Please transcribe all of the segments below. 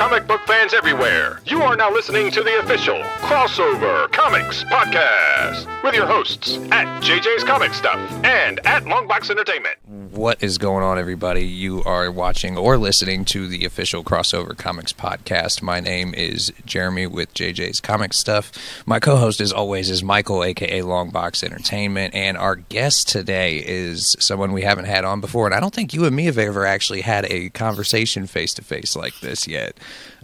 comic book fans everywhere. You are now listening to the official Crossover Comics Podcast with your hosts at JJ's Comic Stuff and at Longbox Entertainment. What is going on, everybody? You are watching or listening to the official Crossover Comics podcast. My name is Jeremy with JJ's Comic Stuff. My co host, as always, is Michael, aka Longbox Entertainment. And our guest today is someone we haven't had on before. And I don't think you and me have ever actually had a conversation face to face like this yet.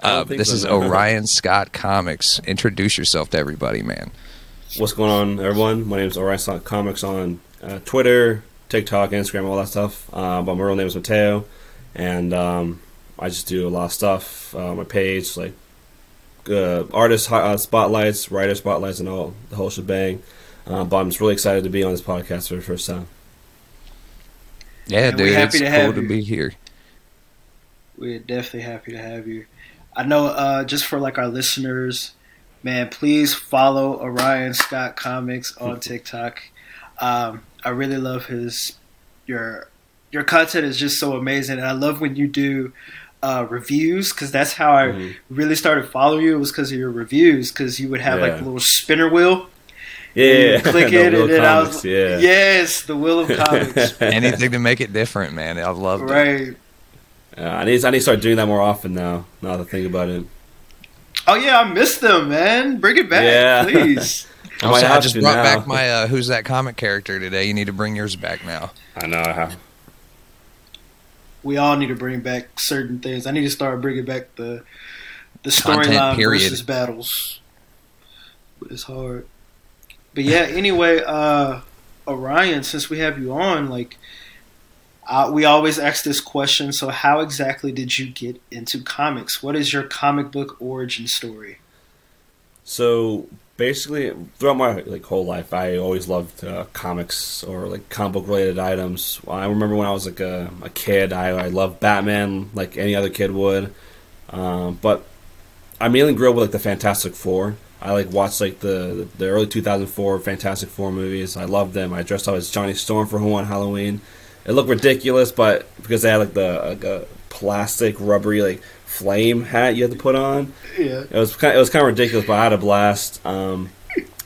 Uh, this so, is. Orion Scott Comics. Introduce yourself to everybody, man. What's going on, everyone? My name is Orion Scott Comics on uh, Twitter, TikTok, Instagram, all that stuff. Uh, but my real name is Matteo, and um, I just do a lot of stuff. Uh, my page, like uh, artist uh, spotlights, writer spotlights, and all the whole shebang. Uh, but I'm just really excited to be on this podcast for the first time. Yeah, And we're dude, happy it's to cool have to be here. We're definitely happy to have you. I know, uh, just for like our listeners, man, please follow Orion Scott Comics on TikTok. Um, I really love his your your content is just so amazing, and I love when you do uh, reviews because that's how I Mhm. really started following you. It was because of your reviews because you would have like a little spinner wheel. Yeah, and you click The it, and of then I was yeah. yes, the Wheel of Comics, Anything to make it different, man. I love it. Uh, I need I need to start doing that more often now. Now that I think about it. Oh yeah, I missed them, man. Bring it back, Yeah. please. I I, might I just brought now. back my uh, Who's That Comic character today. You need to bring yours back now. I know I have. we all need to bring back certain things. I need to start bringing back the the storyline period. versus battles. But it's hard. But yeah, anyway, uh Orion, since we have you on, like uh, we always ask this question. So, how exactly did you get into comics? What is your comic book origin story? So basically, throughout my like whole life, I always loved uh, comics or like comic book related items. I remember when I was like a, a kid, I, I loved Batman like any other kid would. Um, but I mainly grew up with like the Fantastic Four. I like watched like the the early 2004 Fantastic Four movies. I loved them. I dressed up as Johnny Storm for one Halloween. It looked ridiculous, but because they had like the like, plastic rubbery like flame hat you had to put on, Yeah. it was kind. It was kind of ridiculous, but I had a blast. Um,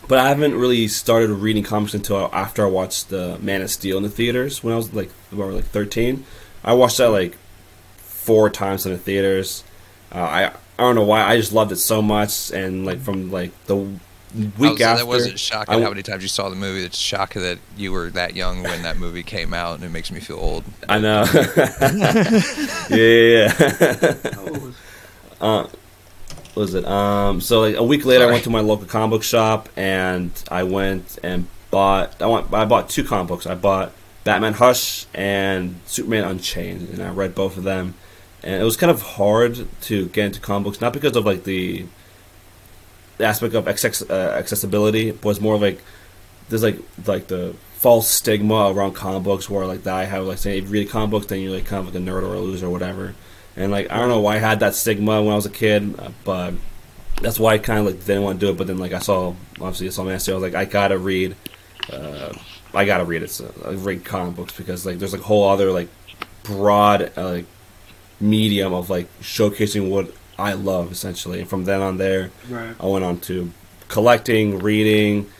but I haven't really started reading comics until after I watched the Man of Steel in the theaters when I was like about like thirteen. I watched that like four times in the theaters. Uh, I I don't know why. I just loved it so much, and like from like the week Oh, so after, that wasn't shocking I- how many times you saw the movie. It's shocking that you were that young when that movie came out, and it makes me feel old. I know. yeah, yeah, yeah. Oh, uh, what was it? Um, so like a week later, I went to my local comic book shop and I went and bought. I went. I bought two comic books. I bought Batman Hush and Superman Unchained, and I read both of them. And it was kind of hard to get into comic books, not because of like the, the aspect of access, uh, accessibility, was more like there's like like the false stigma around comic books where like that I have like say if you read comic books then you're like kind of like a nerd or a loser or whatever. And like I don't know why I had that stigma when I was a kid, uh, but that's why I kind of like didn't want to do it. But then like I saw obviously I saw Steel, I was like I gotta read, uh, I gotta read it. So I read comic books because like there's like a whole other like broad uh, like medium of like showcasing what I love essentially. And from then on there, right. I went on to collecting, reading,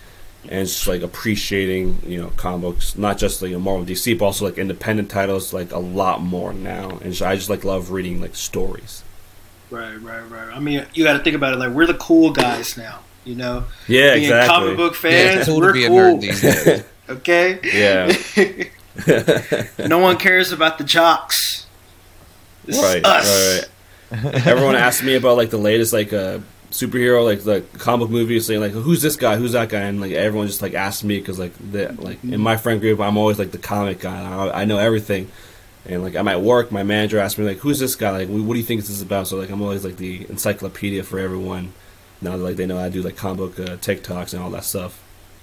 and just like appreciating, you know, comic books. Not just like Marvel, DC, but also like independent titles, like a lot more now. And just, I just like love reading like stories. Right, right, right. I mean, you got to think about it. Like, we're the cool guys now. You know, Yeah, being exactly. comic book fans, it's cool we're to be a cool. nerd these days. Okay. Yeah. no one cares about the jocks. This is right, us. right, right. Everyone asks me about like the latest like uh superhero like the comic book movies, saying like who's this guy, who's that guy, and like everyone just like asks me because like the like in my friend group, I'm always like the comic guy. I, I know everything. And like I'm at work, my manager asks me like, "Who's this guy? Like, what do you think this is about?" So like I'm always like the encyclopedia for everyone. Now that like they know I do like comic book uh, TikToks and all that stuff.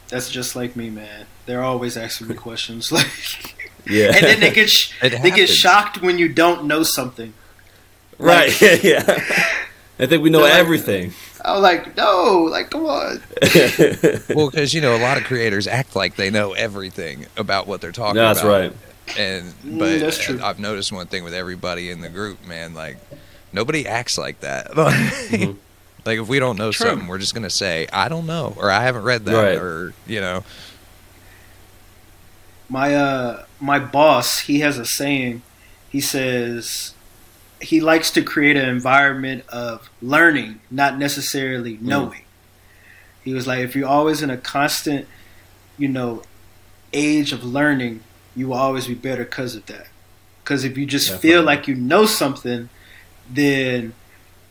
That's just like me, man. They're always asking me questions, like, Yeah, and then they get sh- It they get shocked when you don't know something. Right. yeah. I think we know like- everything. I was like, no, like, come on. well, because you know a lot of creators act like they know everything about what they're talking That's about. right. And Mm, but that's true. I've noticed one thing with everybody in the group, man. Like nobody acts like that. mm-hmm. Like if we don't know True. something, we're just gonna say I don't know or I haven't read that right. or you know. My uh my boss, he has a saying. He says he likes to create an environment of learning, not necessarily mm. knowing. Mm. He was like, if you're always in a constant, you know, age of learning, you will always be better because of that. Because if you just Definitely. feel like you know something, then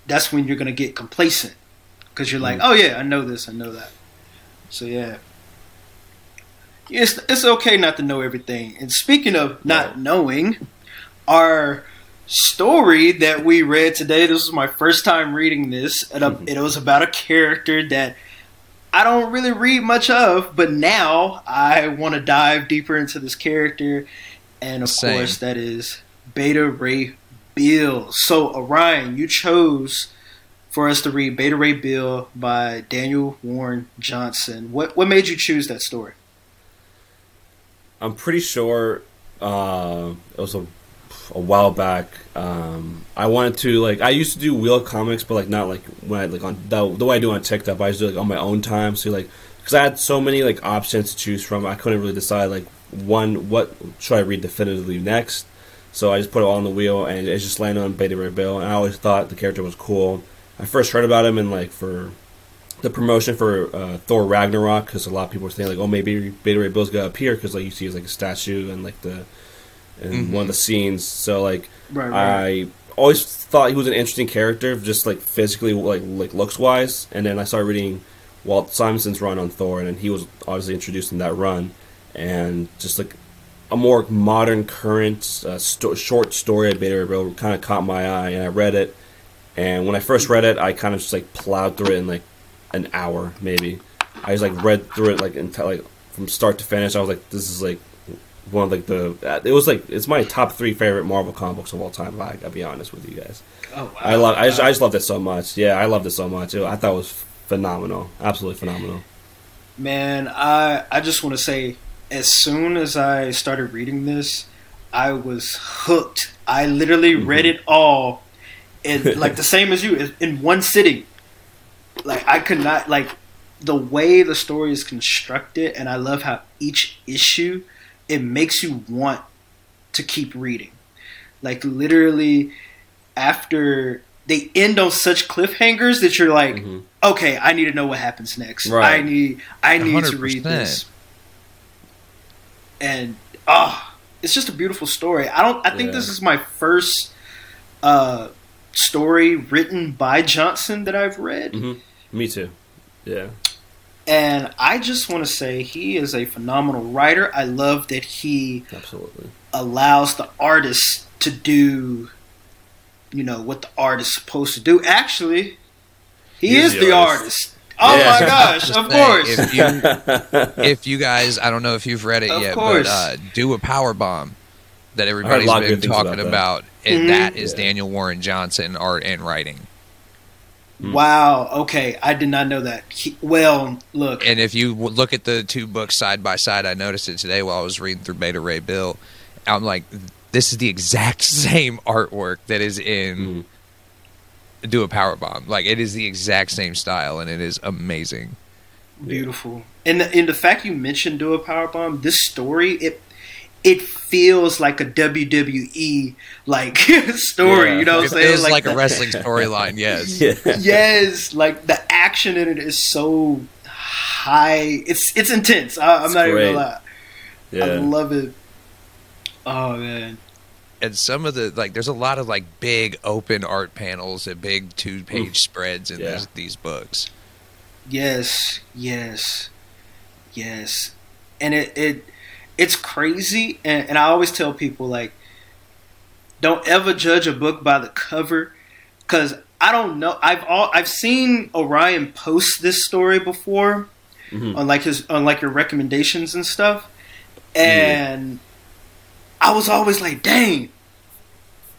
that's when you're gonna get complacent because you're like, mm. oh yeah, I know this, I know that. So yeah, it's it's okay not to know everything. And speaking of not right. knowing, our story that we read today. This was my first time reading this, and mm-hmm. it was about a character that I don't really read much of, but now I want to dive deeper into this character, and of Same. course that is Beta Ray Bill. So Orion, you chose for us to read Beta Ray Bill by Daniel Warren Johnson. What what made you choose that story? I'm pretty sure uh, it was a a while back. Um, I wanted to like I used to do wheel comics, but like not like when I like on the, the way I do on TikTok. I used to do like on my own time. So like because I had so many like options to choose from, I couldn't really decide like one what should I read definitively next. So I just put it all on the wheel, and it just landed on Beta Ray Bill. And I always thought the character was cool. I first heard about him in like for the promotion for uh, Thor Ragnarok because a lot of people were saying like, oh maybe Beta Ray Bill's gonna appear because like you see as like a statue and like the in mm-hmm. one of the scenes. So like right, right. I always thought he was an interesting character, just like physically, like like looks wise. And then I started reading Walt Simonson's run on Thor, and he was obviously introduced in that run, and just like a more modern, current, uh, sto- short story of Beta Ray kind of caught my eye, and I read it. And when I first read it, I kind of just like plowed through it in like an hour, maybe. I just like read through it like until like from start to finish. I was like, this is like one of like the it was like it's my top three favorite Marvel comic books of all time. Like I gotta be honest with you guys. Oh wow! I love I just, I just loved it so much. Yeah, I loved it so much. I thought it was phenomenal, absolutely phenomenal. Man, I I just want to say, as soon as I started reading this, I was hooked. I literally mm-hmm. read it all, in like the same as you in one sitting. Like I could not like the way the story is constructed, and I love how each issue it makes you want to keep reading. Like literally after they end on such cliffhangers that you're like, mm-hmm. okay, I need to know what happens next. Right. I need I need 100%. to read this. And ah, oh, it's just a beautiful story. I don't I think yeah. this is my first uh story written by Johnson that I've read. Mm-hmm. Me too. Yeah. And I just want to say he is a phenomenal writer. I love that he absolutely allows the artist to do, you know, what the artist is supposed to do. Actually, he, he is, is, the, artist. artist. Oh yeah. my gosh! Of course. If you, if you guys, I don't know if you've read it of yet, course. but uh, do a power bomb that everybody's been talking about, about and mm-hmm. that is yeah. Daniel Warren Johnson art and writing. Mm. Wow. Okay, I did not know that. He, well, look. And if you look at the two books side by side, I noticed it today while I was reading through Beta Ray Bill. I'm like, this is the exact same artwork that is in mm. Do a Power Bomb. Like it is the exact same style, and it is amazing. Beautiful. And the, and the fact you mentioned Do a Power Bomb, this story it it feels like a WWE like story. Yeah. You know, what I'm saying? feels like, like the, a wrestling storyline. Yes, yeah. yes. Like the action in it is so high. It's it's intense. I, am not great. even gonna lie. Yeah. I love it. Oh man. And some of the like, there's a lot of like big open art panels and big two page spreads in yeah. these books. Yes, yes, yes, and it it it's crazy, and, and I always tell people like, don't ever judge a book by the cover, because I don't know. I've all I've seen Orion post this story before, mm-hmm. on like his on like your recommendations and stuff, and I was always like, dang,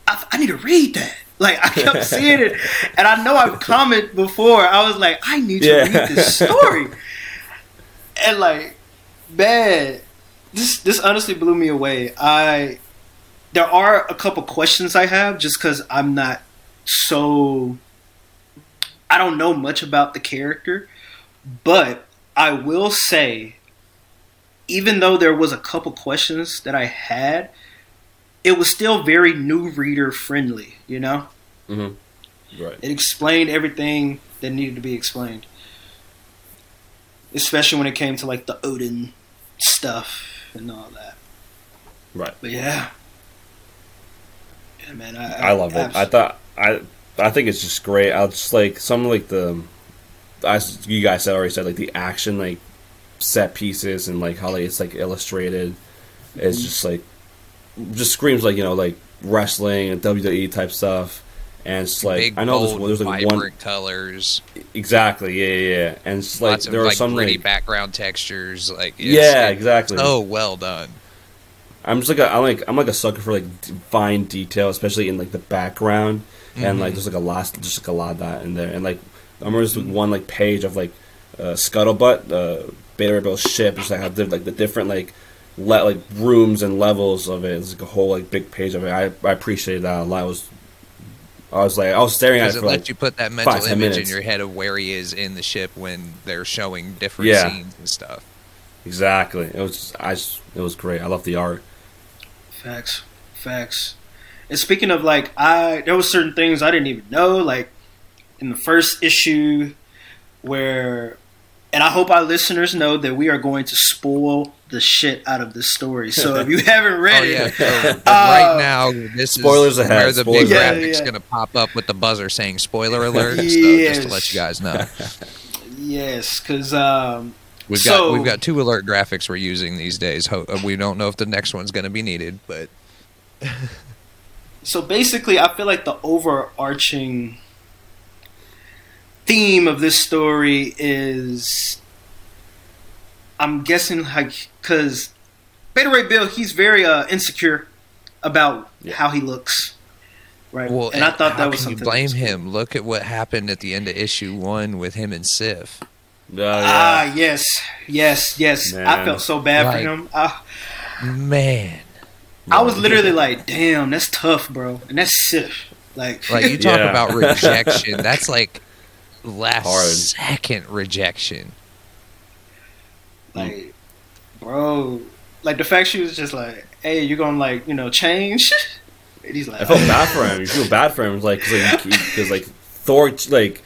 I, I need to read that. Like I kept seeing it, and I know I've commented before. I was like, I need to yeah. read this story, and like, man, this this honestly blew me away. I there are a couple questions I have just because I'm not so I don't know much about the character, but I will say, even though there was a couple questions that I had, it was still very new reader friendly. You know, Mm-hmm. Right. it explained everything that needed to be explained, especially when it came to like the Odin stuff and all that. Right. But yeah, yeah, man, I, I love it. I thought I I think it's just great. I just like some like the as you guys said already said like the action like set pieces and like how like it's like illustrated is mm-hmm. just like just screams like you know like wrestling and WWE type stuff. And it's like Big, I know bold, there's, there's like vibrant one colors, exactly yeah yeah yeah and it's like lots of there are like some gritty like background textures. Like yeah exactly so well done. I'm just like a, I'm like I'm like a sucker for like fine detail, especially in like the background, and like there's like a lot, just like a lot of that in there. And like I remember this one like page of like uh, scuttlebutt, uh, Beta Bill's ship, just like how the, like the different like le- like rooms and levels of it. It's like a whole like big page of it. I I appreciated that a lot. I was I was like I was staring at Because it it for lets like you put that mental five, ten image in your head of where he is in the ship when they're showing different Yeah. scenes and stuff. exactly. It was just, I just, it was great. I love the art. Facts, facts. And speaking of like, I there was certain things I didn't even know. Like in the first issue, where, and I hope our listeners know that we are going to spoil the shit out of this story. So if you haven't read Oh yeah, it, so Uh, right now this spoilers is ahead, where the spoilers big ahead. graphic's Yeah, yeah. gonna pop up with the buzzer saying "spoiler alert" and stuff, just to let you guys know. yes, because um, We've So- got we've got two alert graphics we're using these days. Uh, We don't know if the next one's going to be needed, but so basically, I feel like the overarching theme of this story is, I'm guessing, like, because Beta Ray Bill, he's very uh, insecure about Yeah. how he looks, right? well, and I thought how that was can you blame that him? Look at what happened at the end of issue one with him and Sif. Oh, yeah. Ah, yes, yes, yes. I felt so bad for him. I, Man, I was literally like, "Damn, that's tough, bro," and that's sick. Like, like you talk Yeah. about rejection. That's like last Hard. second rejection. like, bro, like the fact she was just like, "Hey, you're gonna like, you know, change," and he's like, I felt bad for him. You feel bad for him, like because like, like Thor, like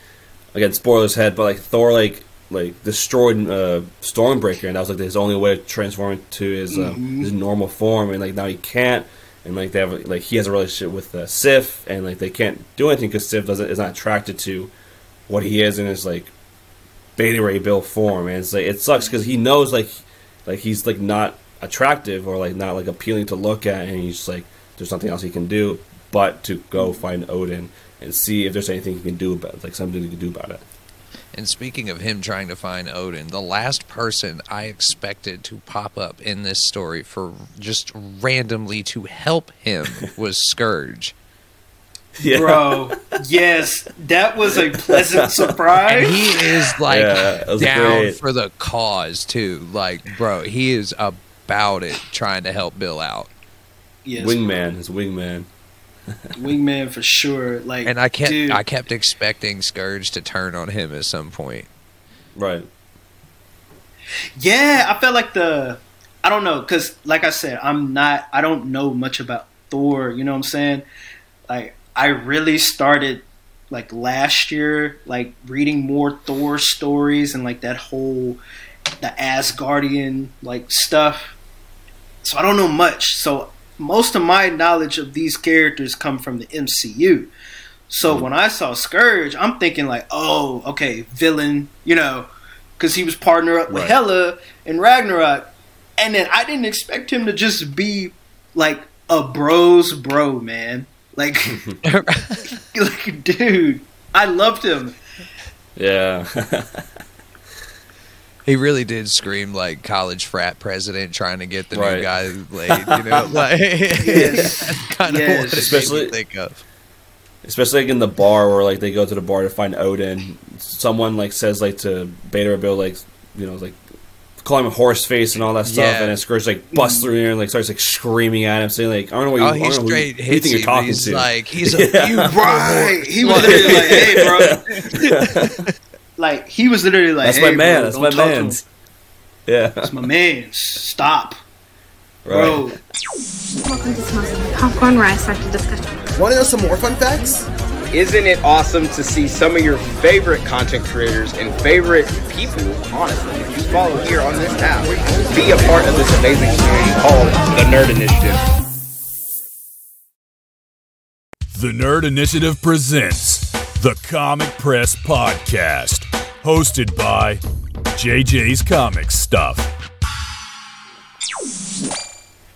again, spoilers head, but like Thor, like like destroyed uh, Stormbreaker, and that was like his only way to transform into his uh, Mhm. his normal form, and like now he can't, and like they have like he has a relationship with uh, Sif, and like they can't do anything because Sif doesn't is not attracted to what he is in his like Beta Ray Bill form, and it's like it sucks because he knows like like he's like not attractive or like not like appealing to look at, and he's like there's nothing else he can do but to go find Odin and see if there's anything he can do about it, like something he can do about it. And speaking of him trying to find Odin, the last person I expected to pop up in this story for just randomly to help him was Scourge. "Bro, yes, that was a pleasant surprise." And he is like Yeah, down great. for the cause too. Like, bro, he is about it trying to help Bill out. yes, wingman, his wingman. wingman for sure. Like, And I kept dude, I kept expecting Scourge to turn on him at some point. Right. Yeah, I felt like the I don't know cuz like I said, I'm not I don't know much about Thor, you know what I'm saying? Like I really started like last year like reading more Thor stories and like that whole the Asgardian like stuff. So I don't know much. So most of my knowledge of these characters come from the MCU. So mm-hmm. when I saw Scourge, I'm thinking like, oh, okay, villain, you know, because he was partner up with Right. Hela in Ragnarok, and then I didn't expect him to just be like a bros bro, man. Like, like, dude, I loved him. Yeah. He really did scream like college frat president trying to get the Right. new guy laid. You know, like Yes. kind of Yes. what Especially- think of. Especially like in the bar where like they go to the bar to find Odin. Someone like says like to Beta or Bill like you know like call him a horse face and all that stuff, Yeah. and then Scourge like busts through there and like starts like screaming at him, saying like, "I don't know what oh, you, Oh, I he don't know who, straight who you think you're talking He's to." like, he's a you Right. He was literally like, hey, bro. like, he was literally like, that's hey, my man. Bro, that's my talk man. Yeah, That's my man. Stop. right. Bro. Welcome to Smells Popcorn, where I start the discussion. Want to know some more fun facts? Isn't it awesome to see some of your favorite content creators and favorite people, honestly, that you follow here on this app, be a part of this amazing community called the Nerd Initiative? The Nerd Initiative presents the Comic Press Podcast, hosted by JJ's Comic Stuff.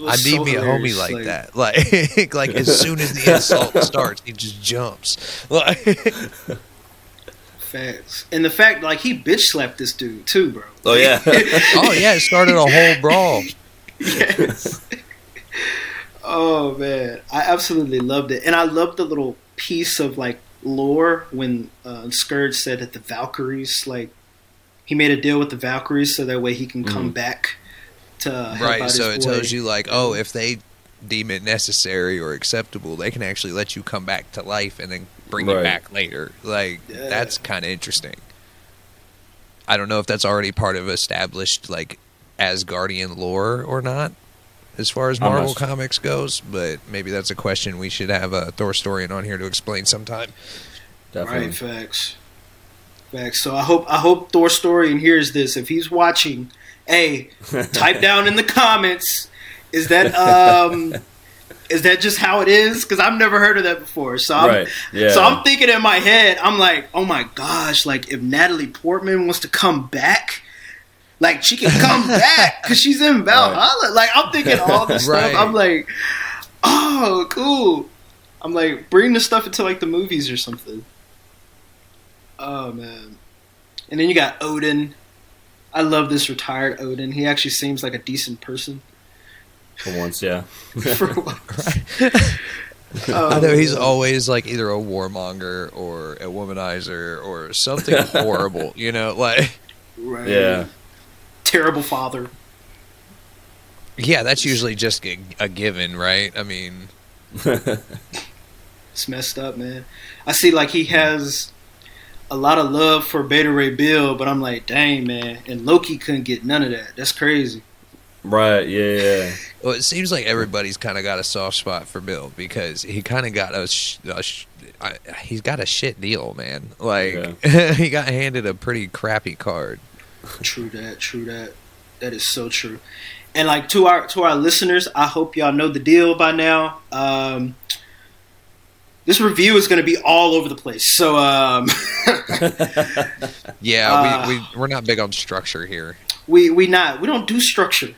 It was I need so me a homie hilarious, like, that. Like, like as soon as the insult starts, he just jumps. Like, Facts. And the fact, like, he bitch slapped this dude, too, bro. Oh yeah, oh yeah, it started a whole brawl. yes. oh man, I absolutely loved it, and I loved the little piece of like lore when uh, Scourge said that the Valkyries, like, he made a deal with the Valkyries so that way he can come back to help Right, out so it boy. tells you like, oh, if they deem it necessary or acceptable, they can actually let you come back to life and then bring you Right. back later. Like Yeah. that's kind of interesting. I don't know if that's already part of established like Asgardian lore or not, as far as Marvel sure. comics goes. But maybe that's a question we should have a Thor historian on here to explain sometime. definitely. Right, facts. Facts. So I hope I hope Thor Story and hears this. If he's watching, hey, type down in the comments. Is that um is that just how it is? Because I've never heard of that before. So I'm Right, yeah. so I'm thinking in my head, I'm like, oh my gosh, like if Natalie Portman wants to come back. Like she can come back because she's in Valhalla. Like I'm thinking all this Right. stuff. I'm like, oh, cool. I'm like, bring this stuff into like the movies or something. Oh man. And then you got Odin. I love this retired Odin. He actually seems like a decent person. For once, yeah. For once. Oh, I know he's always like either a warmonger or a womanizer or something horrible. You know, like. Right. Yeah. Terrible father. Yeah, that's usually just a, a given, right? I mean, It's messed up, man. I see like he has a lot of love for Beta Ray Bill, but I'm like, dang man. And Loki couldn't get none of that. That's crazy. Right. Yeah. Yeah. well, it seems like everybody's kind of got a soft spot for Bill because he kind of got a, sh- a sh- I, he's got a shit deal, man. Like he got handed a pretty crappy card. True that, true that. That is so true. And like to our to our listeners, I hope y'all know the deal by now. Um, this review is going to be all over the place. So um, Yeah, Uh, we, we we're not big on structure here. we we not we don't do structure.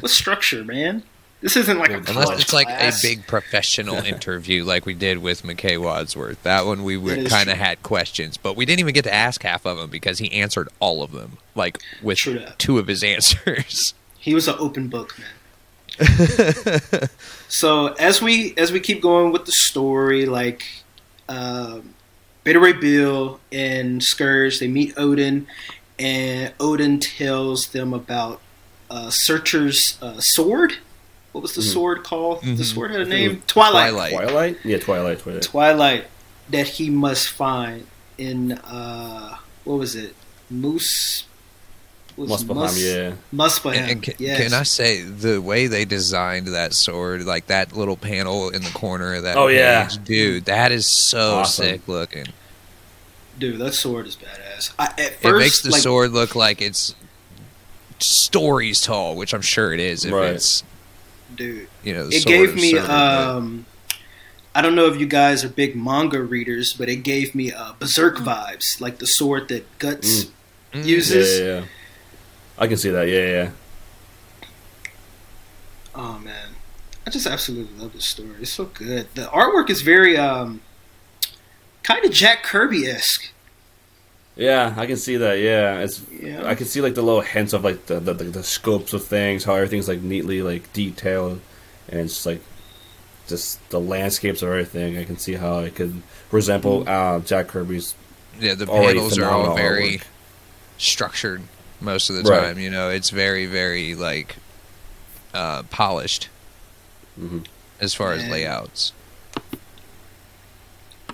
What's structure, man? This isn't like a Unless it's like class. a big professional interview like we did with McKay Wadsworth. That one we That would is kind of had questions, but we didn't even get to ask half of them because he answered all of them, like with two of his answers. He was an open book, man. so as we as we keep going with the story, like um, Beta Ray Bill and Scourge, they meet Odin, and Odin tells them about uh, Surtur's uh, sword. What was the sword called? The sword had a name. Twilight. Twilight. Twilight. Yeah. Twilight. Twilight. Twilight that he must find in uh, what was it? Moose. Was Muspelheim. Mus- Yeah. Muspelheim. And, and can, yes. can I say the way they designed that sword, like that little panel in the corner of that Oh, yeah. dude, that is so Awesome. sick looking. Dude, that sword is badass. I, at first, it makes the like, sword look like it's stories tall, which I'm sure it is. If Right. it's dude. you know, the It sword gave of me. Surtur, but- um I don't know if you guys are big manga readers, but it gave me uh, Berserk vibes, like the sword that Guts Mm. Yeah, uses. yeah, yeah. I can see that. Yeah, yeah. Oh man, I just absolutely love this story. It's so good. The artwork is very um, kind of Jack Kirby esque. Yeah, I can see that. Yeah, it's. Yeah. I can see like the little hints of like the, the the the scopes of things, how everything's like neatly like detailed, and it's like just the landscapes of everything. I can see how it could resemble uh, Jack Kirby's. yeah, the already panels are all very artwork. structured. Most of the Right. time. You know, it's very very like uh, polished Mhm. as far as layouts.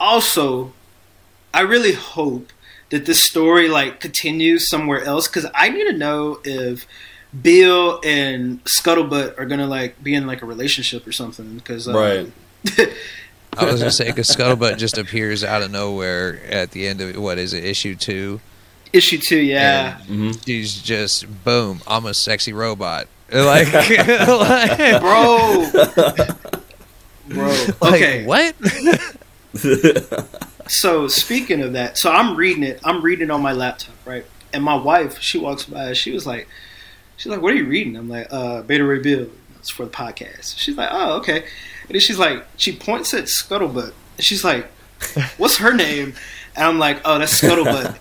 also, I really hope that this story like continues somewhere else because I need to know if Bill and Scuttlebutt are gonna like be in like a relationship or something. Because uh, Right. I was gonna say because Scuttlebutt just appears out of nowhere at the end of what is it issue two. Issue two, yeah, hmm She's just boom. I'm a sexy robot. Like, like, bro, bro. like, Okay, what? so speaking of that, so I'm reading it. I'm reading it on my laptop, right? And my wife, she walks by. She was like, she's like, "What are you reading?" I'm like, "Uh, Beta Ray Bill. It's for the podcast." She's like, "Oh, okay." And then she's like, she points at Scuttlebutt. She's like, "What's her name?" And I'm like, "Oh, that's Scuttlebutt."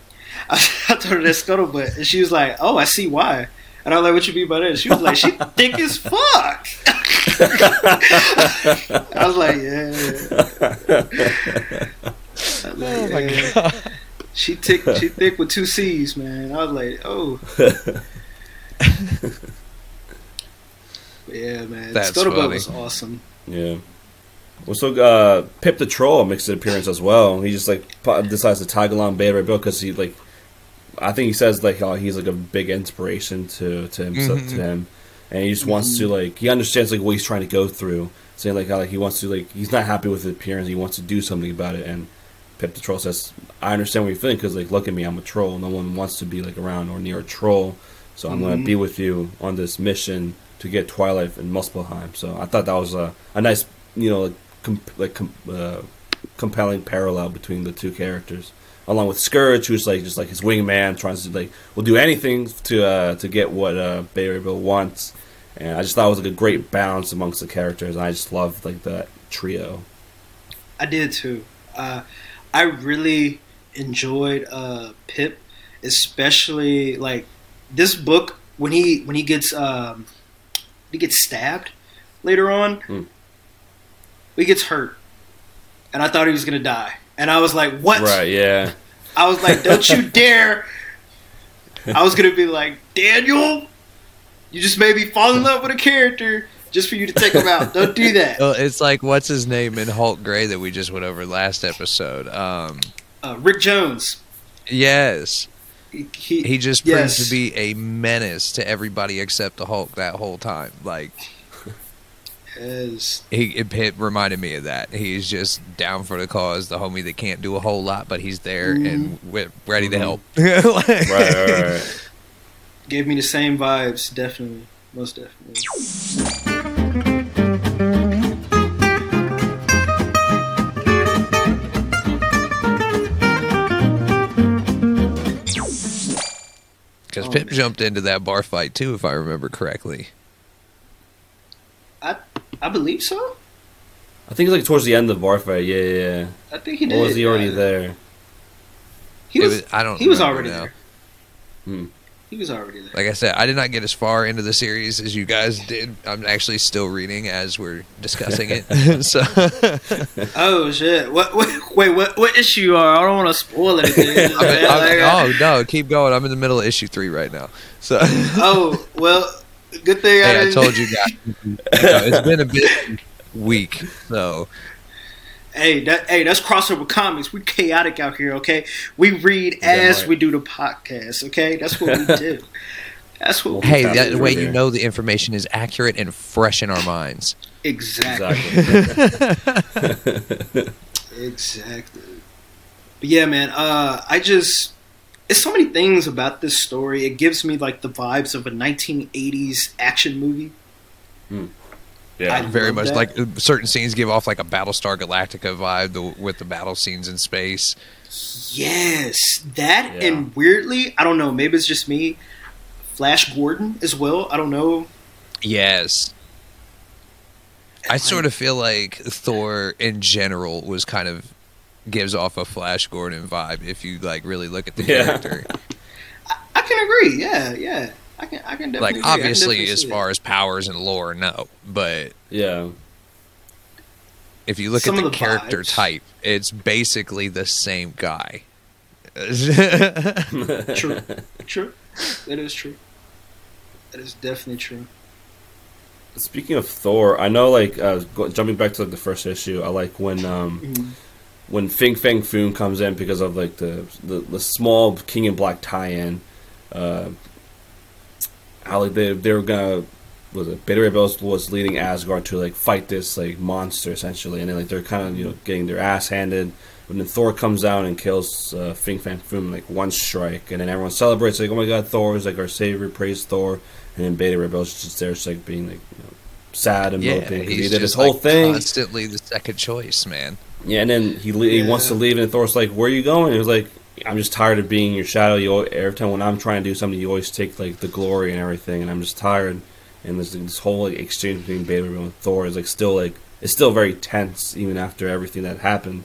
I, I told her that's Scuttlebutt, and she was like, "Oh, I see why." And I was like, "What you mean by that?" She was like, "She thick as fuck." I was like, "Yeah." I was like, Oh my "Yeah." god. She thick. She thick with two C's, man. I was like, oh. yeah, man. That's Scuttlebutt funny. was awesome. Yeah. Well, so uh, Pip the Troll makes an appearance as well. He just like decides to tag along Beta Ray Bill because he like, I think he says like how he's like a big inspiration to to him Mhm. to him, and he just wants to like he understands like what he's trying to go through. Saying like how like he wants to like he's not happy with his appearance. He wants to do something about it. And Pip the Troll says, "I understand what you're feeling because like look at me, I'm a troll. No one wants to be like around or near a troll. So I'm gonna Mhm. be with you on this mission to get Twilight and Muspelheim." So I thought that was a a nice you know like, com- like com- uh, compelling parallel between the two characters. Along with Scourge, who's like just like his wingman, trying to like will do anything to uh, to get what uh, Bill wants. And I just thought it was like a great balance amongst the characters. And I just loved like that trio. I did too. Uh, I really enjoyed uh, Pip, especially like this book when he when he gets um, he gets stabbed later on. Hmm. He gets hurt, and I thought he was gonna die. And I was like, "What?" Right? Yeah. I was like, "Don't you dare!" I was gonna be like, "Daniel, you just made me fall in love with a character just for you to take him out. Don't do that." Well, it's like what's his name in Hulk Gray that we just went over last episode. Um, Uh, Rick Jones. yes, He, he, he just Yes. proved to be a menace to everybody except the Hulk that whole time. Like is he, it, it reminded me of that. He's just down for the cause, the homie that can't do a whole lot, but he's there mm-hmm. and wi- ready to mm-hmm. help. Like- Right. Right. right. gave me the same vibes. Definitely, most definitely. Because Oh, Pip man. jumped into that bar fight too, if I remember correctly. I I believe so. I think it's like towards the end of Warfare. Yeah, yeah. yeah. I think he Or did. was he already Uh, there? He was. was- I don't. he was already now. there. Hmm. He was already there. Like I said, I did not get as far into the series as you guys did. I'm actually still reading as we're discussing it. so Oh shit! What? what wait, what? What issue are? I don't want to spoil anything. I'm. I'm- Like, oh no, keep going. I'm in the middle of issue three right now. So oh well, good thing I hey, I didn't. told you guys. You know, it's been a bit weak. So Hey, that hey, that's crossover comics. We chaotic out here, okay? We read as right. we do the podcast, okay? That's what we do. That's what we hey, that way you know the information is accurate and fresh in our minds. exactly. Exactly. Exactly. But yeah, man, uh, I just it's so many things about this story. It gives me like the vibes of a 1980s action movie. yeah. I- Very much that. like uh, certain scenes give off like a Battlestar Galactica vibe the, with the battle scenes in space. Yes, that Yeah. and weirdly, I don't know, maybe it's just me. Flash Gordon as well. I don't know. Yes. I sort of feel like Thor in general was kind of gives off a Flash Gordon vibe if you like really look at the Yeah. character. I can agree. Yeah, yeah. I can. I can definitely. like agree. Obviously definitely as see it. far as powers and lore, no. But yeah. if you look Some at the, the character vibes. type, it's basically the same guy. True, true. That is true. That is definitely true. Speaking of Thor, I know like uh, go, jumping back to like, the first issue, I like when um, Mhm. When Fin Fang Foom comes in because of like the the, the small King in Black tie-in. Uh, how like they they were gonna was it Beta Ray was leading Asgard to like fight this like monster essentially, and then like they're kind of you know getting their ass handed. When then Thor comes down and kills uh, Fin Fang Foom like one strike, and then everyone celebrates like oh my god Thor is like our savior, praise Thor, and then Beta Ray Bill's just there, just like being like you know, sad and yeah, moping 'cause he's he did his whole like thing. constantly the second choice, man. Yeah, and then he le- he wants to leave, and Thor's like, "Where are you going?" And he was like, "I'm just tired of being your shadow. You al- every time when I'm trying to do something, you always take like the glory and everything, and I'm just tired." And this this whole like, exchange between Bill and Thor is like still like it's still very tense even after everything that happened,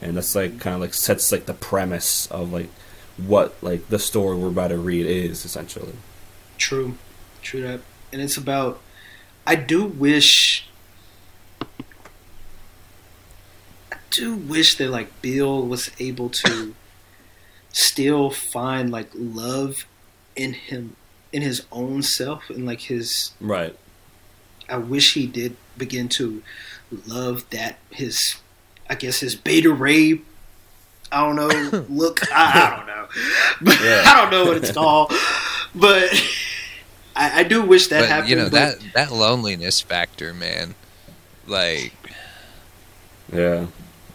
and that's like kind of like sets like the premise of like what like the story we're about to read is essentially. True, true that, and it's about. I do wish. I do wish that like Bill was able to still find like love in him in his own self and like his Right. I wish he did begin to love that his I guess his beta ray I don't know look I, I don't know but Yeah. I don't know what it's called but I, I do wish that but happened you know but that that loneliness factor, man. Like Yeah.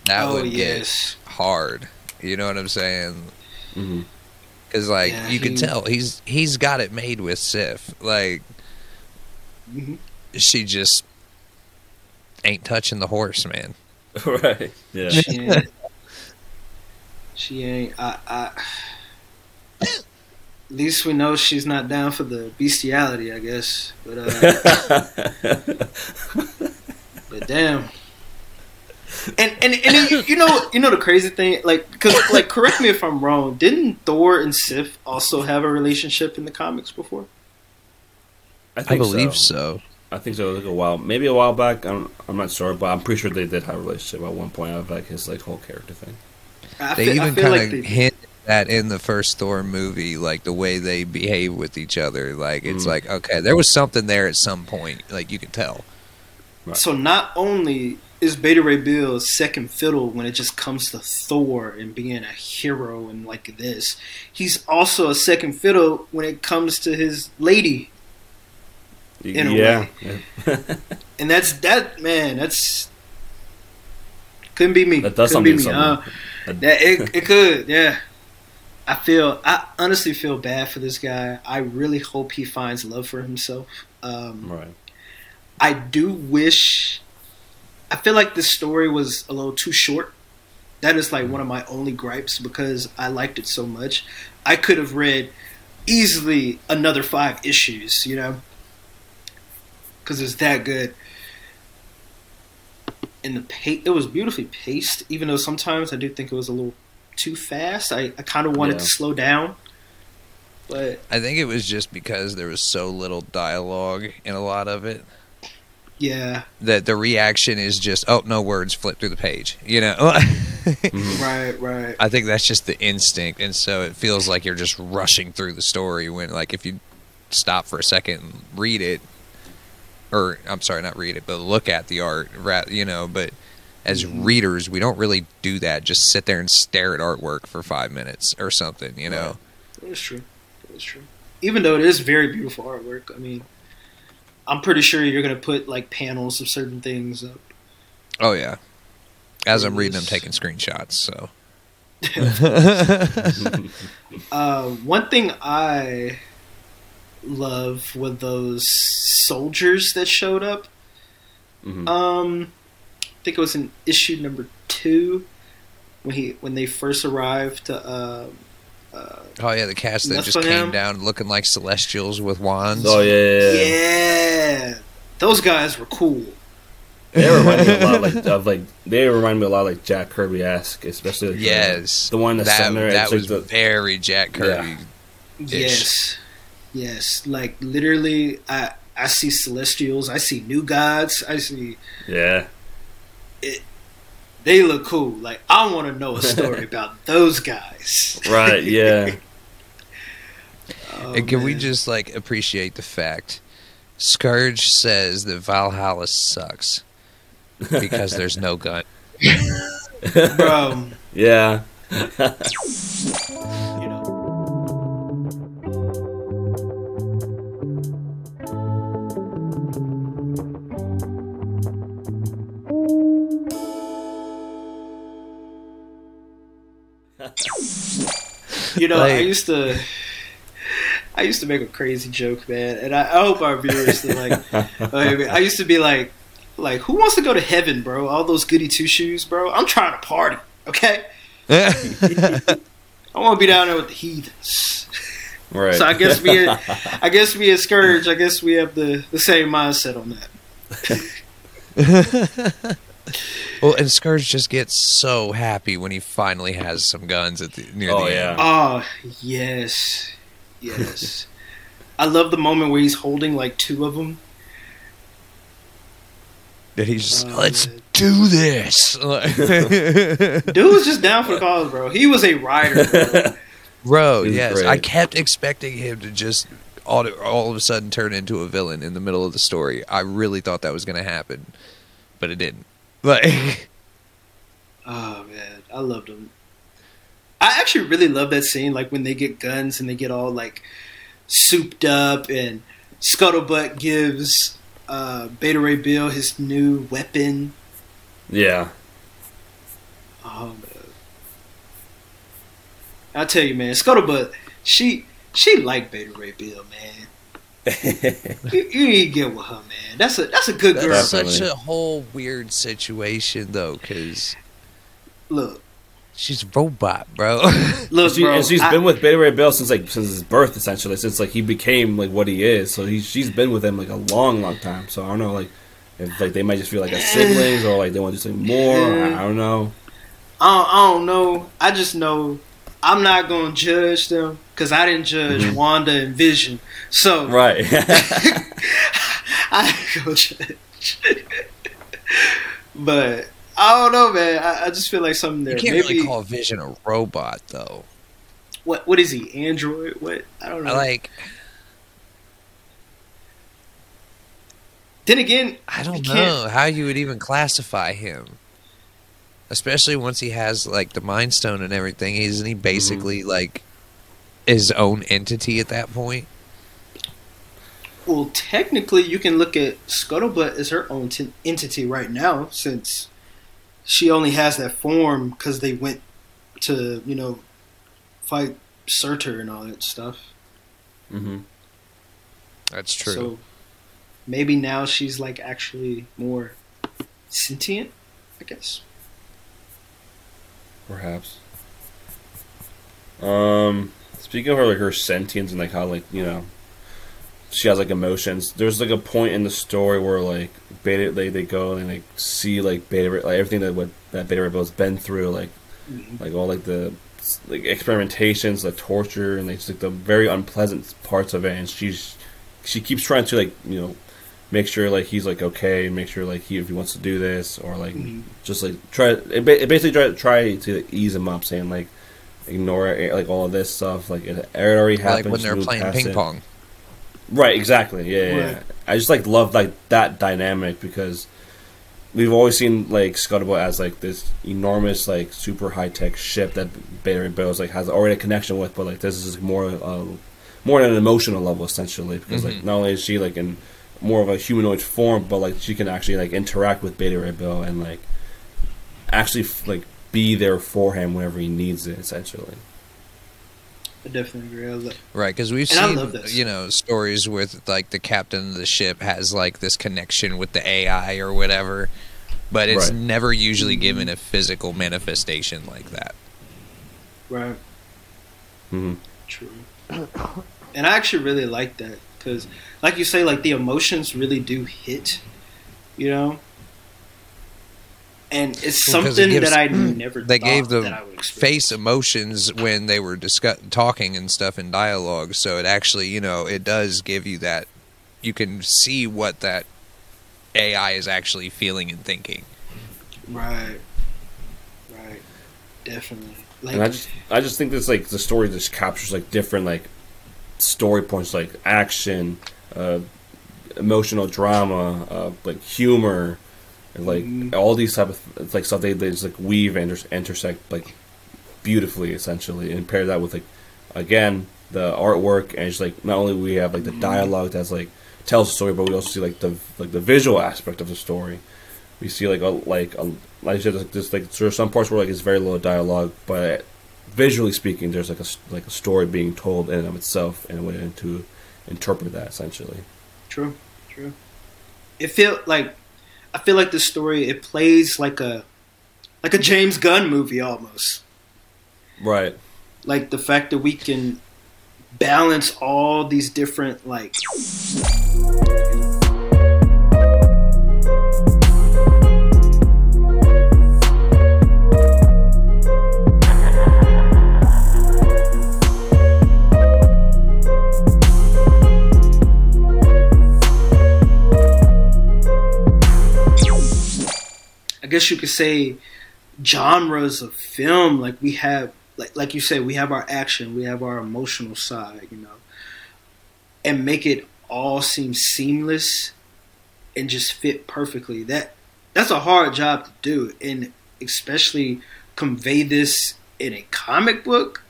That oh would yes get hard. You know what I'm saying? hmm Because like Yeah, you can tell he's he's got it made with Sif. Like Mhm. she just ain't touching the horse, man. right. Yeah. she ain't she ain't I, I at least we know she's not down for the bestiality I guess but uh But damn. And and and you, you know you know the crazy thing like because like correct me if I'm wrong didn't Thor and Sif also have a relationship in the comics before I think believe so. I think so. It was like a while, maybe a while back. I'm, I'm not sure, but I'm pretty sure they did have a relationship at one point of like his like whole character thing. I They feel, even feel kind like of they, hint that in the first Thor movie, like the way they behave with each other. Like it's Mm. like okay, there was something there at some point. Like you can tell. so not only is Beta Ray Bill second fiddle when it just comes to Thor and being a hero and like this he's also a second fiddle when it comes to his lady In a yeah, way. yeah. and that's that man that's couldn't be me that does couldn't be me something. Uh, That it, it could, yeah. I feel I honestly feel bad for this guy. I really hope he finds love for himself. Um, right. I do wish. I feel like this story was a little too short. That is like one of my only gripes because I liked it so much. I could have read easily another five issues, you know, because it's that good. And the pa- it was beautifully paced, even though sometimes I do think it was a little too fast. I, I kind of wanted Yeah. to slow down, but I think it was just because there was so little dialogue in a lot of it yeah, that the reaction is just oh no words flip through the page. You know. Right, right. I think that's just the instinct, and so it feels like you're just rushing through the story. When like if you stop for a second and read it, or I'm sorry, not read it, but look at the art, you know. But as Mm-hmm. readers, we don't really do that. Just sit there and stare at artwork for five minutes or something, you know. It's true. It's true. Even though it is very beautiful artwork, I mean, I'm pretty sure you're gonna put like panels of certain things up. Oh yeah. As I'm reading, I'm taking screenshots. So Uh, one thing I love with those soldiers that showed up. Mhm. Um, I think it was in issue number two when he when they first arrived to. Uh, uh, oh yeah, the cast that just came down looking like celestials with wands. Oh yeah, yeah, yeah. Yeah. those guys were cool. They remind me a lot like of like they remind me a lot like Jack Kirby esque, especially like, the- Yes, the, one in the that center. that it's like was the, very Jack Kirby. Ish. Yes, yes. Like literally, I I see celestials. I see new gods. I see. yeah, It, they look cool. Like I want to know a story about those guys. Right? Yeah. Oh, and can we oh, just like appreciate the fact Scourge says that Valhalla sucks because there's no gun. bro? yeah. You know, you know, I used to. I used to make a crazy joke, man, and I, I hope our viewers are like. okay, I used to be like, like, who wants to go to heaven, bro? All those goody two shoes, bro. I'm trying to party, okay? I want to be down there with the heathens. Right. So I guess we, I guess we as Scourge, I guess we have the, the same mindset on that. well, and Scourge just gets so happy when he finally has some guns at the near Oh, the yeah. end. Oh yes, yes. I love the moment where he's holding like two of them. That he's just Oh, let's man. do this. Dude was just down for the cause, bro. He was a rider. Bro. Bro, yes, great. I kept expecting him to just all, all of a sudden turn into a villain in the middle of the story. I really thought that was going to happen, but it didn't. Like, Oh man, I loved him. I actually really love that scene, like when they get guns and they get all like souped up, and Scuttlebutt gives uh, Beta Ray Bill his new weapon. yeah. Oh man, I tell you, man, Scuttlebutt, she she liked Beta Ray Bill, man. You, you need to get with her, man. That's a that's a good girl. that's such a whole weird situation, though, because Look, she's a robot, bro. look, She, bro. and she's I- been with Beta Ray Bill since like since his birth, essentially, since like he became like what he is. So he, she's been with him like a long, long time. So I don't know, like if like they might just feel like a siblings or like they want to do something more. I, I don't know. I don't, I don't know. I just know I'm not going to judge them because I didn't judge mm-hmm. Wanda and Vision. So Right. I ain't going to judge. but I don't know, man. I, I just feel like something there. you can't Maybe really call Vision a robot, though. what what is he? Android? What? I don't know. I like, then again, I don't know can't- how you would even classify him. Especially once he has like the Mind Stone and everything, isn't he mm-hmm. basically like his own entity at that point? Well, technically, you can look at Scuttlebutt as her own t- entity right now, since she only has that form because they went to, you know, fight Surtur and all that stuff. hmm That's true. So maybe now she's like actually more sentient, I guess. Perhaps. Um, speaking of her, like her sentience and like how like you know, she has like emotions. There's like a point in the story where like Beta they they go and like see like Beta like everything that what that Beta Ray Bill's been through, like like all like the like experimentations, the torture, and like just like the very unpleasant parts of it. And she's she keeps trying to like you know make sure like he's like okay, make sure like he if he wants to do this or like Mhm. just like try it, it basically try try to ease him up, saying like ignore it, like all of this stuff. Like it, it already happened. like when they're playing past ping it. pong. Right, exactly. Yeah, yeah, yeah. I just like love like that dynamic because we've always seen like Scuttlebutt as like this enormous like super high tech ship that Beta Ray Bills like has already a connection with, but like this is more uh, more on an emotional level essentially because like Mhm. not only is she like in more of a humanoid form, but like she can actually like interact with Beta Ray Bill and like actually f- like be there for him whenever he needs it essentially. I definitely agree. I love- Right, because we've And seen you know stories with like the captain of the ship has like this connection with the AI or whatever, but it's Right. never usually given a physical manifestation like that. Right. Mm-hmm. True. And I actually really like that because, like you say, like the emotions really do hit, you know. And it's Well, 'cause it something gives- that I never They thought gave the that I would experience. face emotions when they were discuss- talking and stuff in dialogue, so it actually you know it does give you that you can see what that AI is actually feeling and thinking. Right, right. definitely. Like, and I just I just think this like the story just captures like different like story points like action, uh, emotional drama, uh, like humor, like Mhm. all these type of it's like stuff they, they just like weave and inter- intersect like beautifully essentially and pair that with like again the artwork and just like not only we have like the dialogue that's like tells the story but we also see like the like the visual aspect of the story we see like a like a like I said there's like there's some parts where like it's very low dialogue but visually speaking there's like a like a story being told in and of itself and a way to interpret that essentially True, true. It feel like I feel like the story it plays like a like a James Gunn movie almost. right Like the fact that we can balance all these different like guess you could say genres of film like we have like like you said we have our action we have our emotional side you know and make it all seem seamless and just fit perfectly that that's a hard job to do and especially convey this in a comic book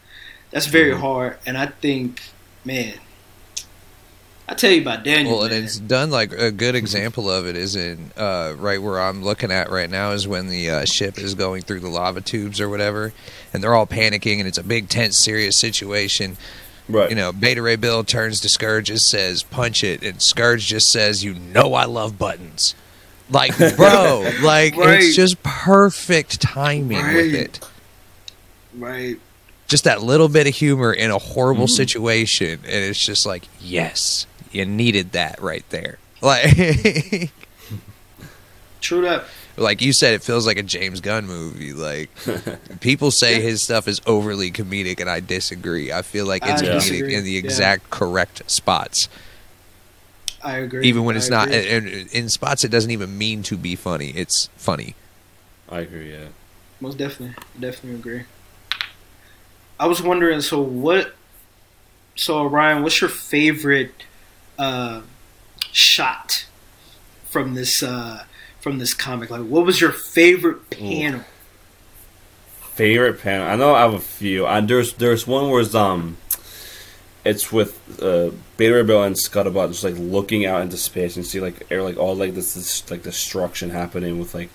that's very Mm-hmm. hard and i think man i tell you about daniel Well, and man. it's done like a good example of it is in uh, right where I'm looking at right now is when the uh, ship is going through the lava tubes or whatever, and they're all panicking, and it's a big, tense, serious situation. right You know, Beta Ray Bill turns to Scourge and says, "Punch it," and Scourge just says, "You know I love buttons." Like, bro, like Right. it's just perfect timing with it. right Just that little bit of humor in a horrible Mm-hmm. situation, and it's just like, yes, you needed that right there. Like. true that like you said, it feels like a James Gunn movie. Like people say his stuff is overly comedic, and I disagree. I feel like it's I comedic disagree, in the yeah. exact correct spots, i agree even when I it's not. agree. And, and in spots, it doesn't even mean to be funny. It's funny. I agree yeah Most definitely, definitely agree. I was wondering, so what? So Ryan, what's your favorite uh, shot from this uh, from this comic? Like, what was your favorite panel? favorite panel. I know I have a few. I, there's there's one where it's um, it's with uh, Beta Ray Bill and Scuttlebutt just like looking out into space and see like air like all like this, this like destruction happening with like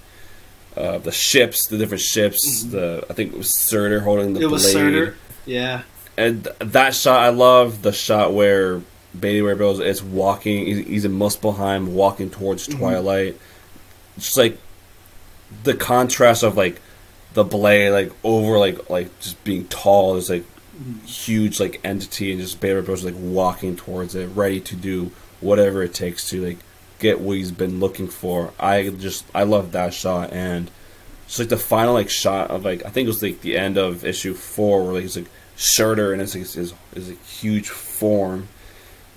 uh, the ships, the different ships. The I think it was Surtur holding the Mm-hmm. it was blade. Surtur. Yeah, And th- that shot, I love the shot where Beta Ray Bill is walking. He's, he's in Muspelheim, walking towards Mm-hmm. Twilight. It's like the contrast of like the blade, like over, like like just being tall. Is like huge, like entity, and just Beta Ray Bill's like walking towards it, ready to do whatever it takes to like get what he's been looking for. I just I love that shot and. It's like the final like shot of like I think it was like the end of issue four where like it's like Surtur and it's like his is a huge form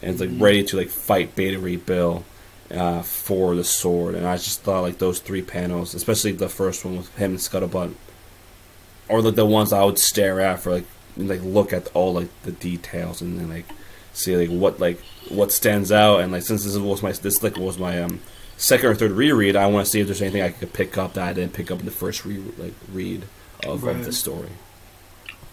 and it's like ready to like fight Beta Ray Bill uh, for the sword and I just thought like those three panels, especially the first one with him and Scuttlebutt, or like the ones I would stare at for like like look at all like the details and then like see like what like what stands out and like since this was my this like was my um second or third reread, I want to see if there's anything I could pick up that I didn't pick up in the first re- like read of, Right. of the story.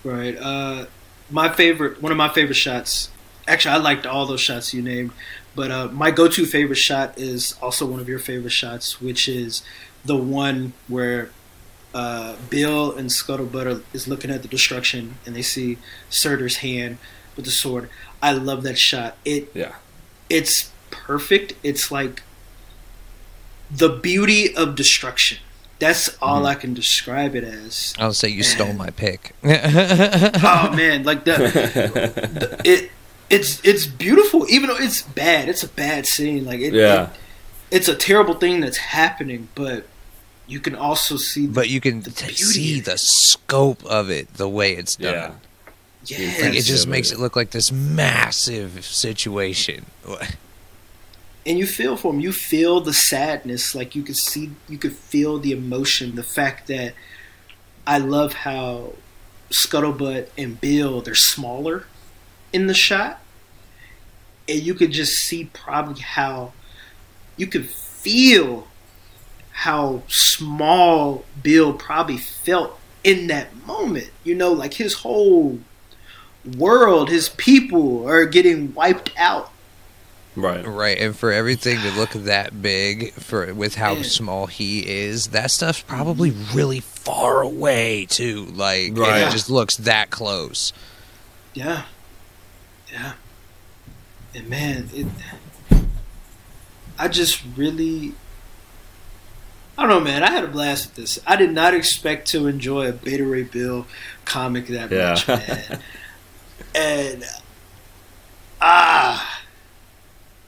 right. Uh, my favorite, one of my favorite shots. Actually, I liked all those shots you named, but uh, my go-to favorite shot is also one of your favorite shots, which is the one where uh, Bill and Scuttlebutt are, is looking at the destruction, and they see Surtur's hand with the sword. I love that shot. It Yeah, it's perfect. It's like the beauty of destruction. That's all I can describe it as. I'll say you stole my pick. Oh man, like the, the- it it's it's beautiful even though it's bad. It's a bad scene. Like it, yeah, it- it's a terrible thing that's happening, but you can also see but you can The t- see the scope of it, the way it's done. yeah. yes. Like, it just makes it look like this massive situation. and you feel for him. You feel the sadness. Like you could see, you could feel the emotion. The fact that I love how Scuttlebutt and Bill they're smaller in the shot, and you could just see probably how you could feel how small Bill probably felt in that moment. You know, like his whole world, his people are getting wiped out. Right. Right, and for everything to look that big, for with how Man. small he is, that stuff's probably really far away too. Like Right. it just looks that close. Yeah. Yeah. And man, it I just really I don't know, man. I had a blast with this. I did not expect to enjoy a Beta Ray Bill comic that Yeah. much, man. and ah,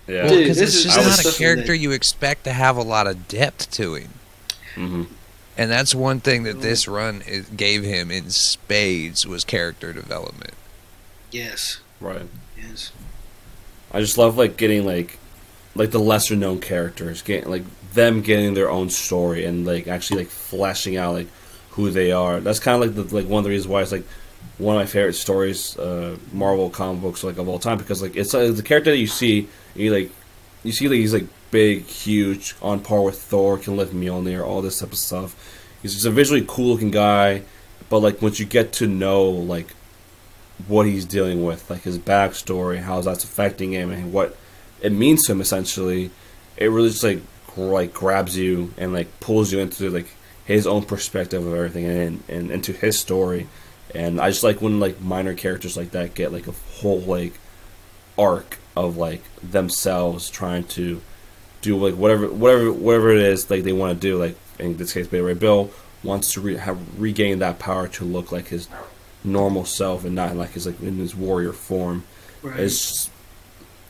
Yeah. Well, Dude, because this it's is- just I not a character that- you expect to have a lot of depth to him. hmm And that's one thing that this run gave him in spades was character development. yes, Right. yes, I just love like getting like like the lesser known characters, getting like them getting their own story and like actually like fleshing out like who they are. That's kind of like the like one of the reasons why it's like one of my favorite stories, uh, Marvel comic books like of all time because like it's uh, the character that you see, you like you see like he's like big, huge, on par with Thor, can lift Mjolnir, all this type of stuff. He's just a visually cool looking guy, but like once you get to know like what he's dealing with, like his backstory, how that's affecting him, and what it means to him essentially, it really just like like grabs you and like pulls you into like his own perspective of everything and, and into his story. And I just like when like minor characters like that get like a whole like arc of like themselves trying to do like whatever whatever whatever it is like they want to do. Like in this case, Bay Ray Bill wants to re- have regain that power to look like his normal self and not like his like in his warrior form. right. It's just,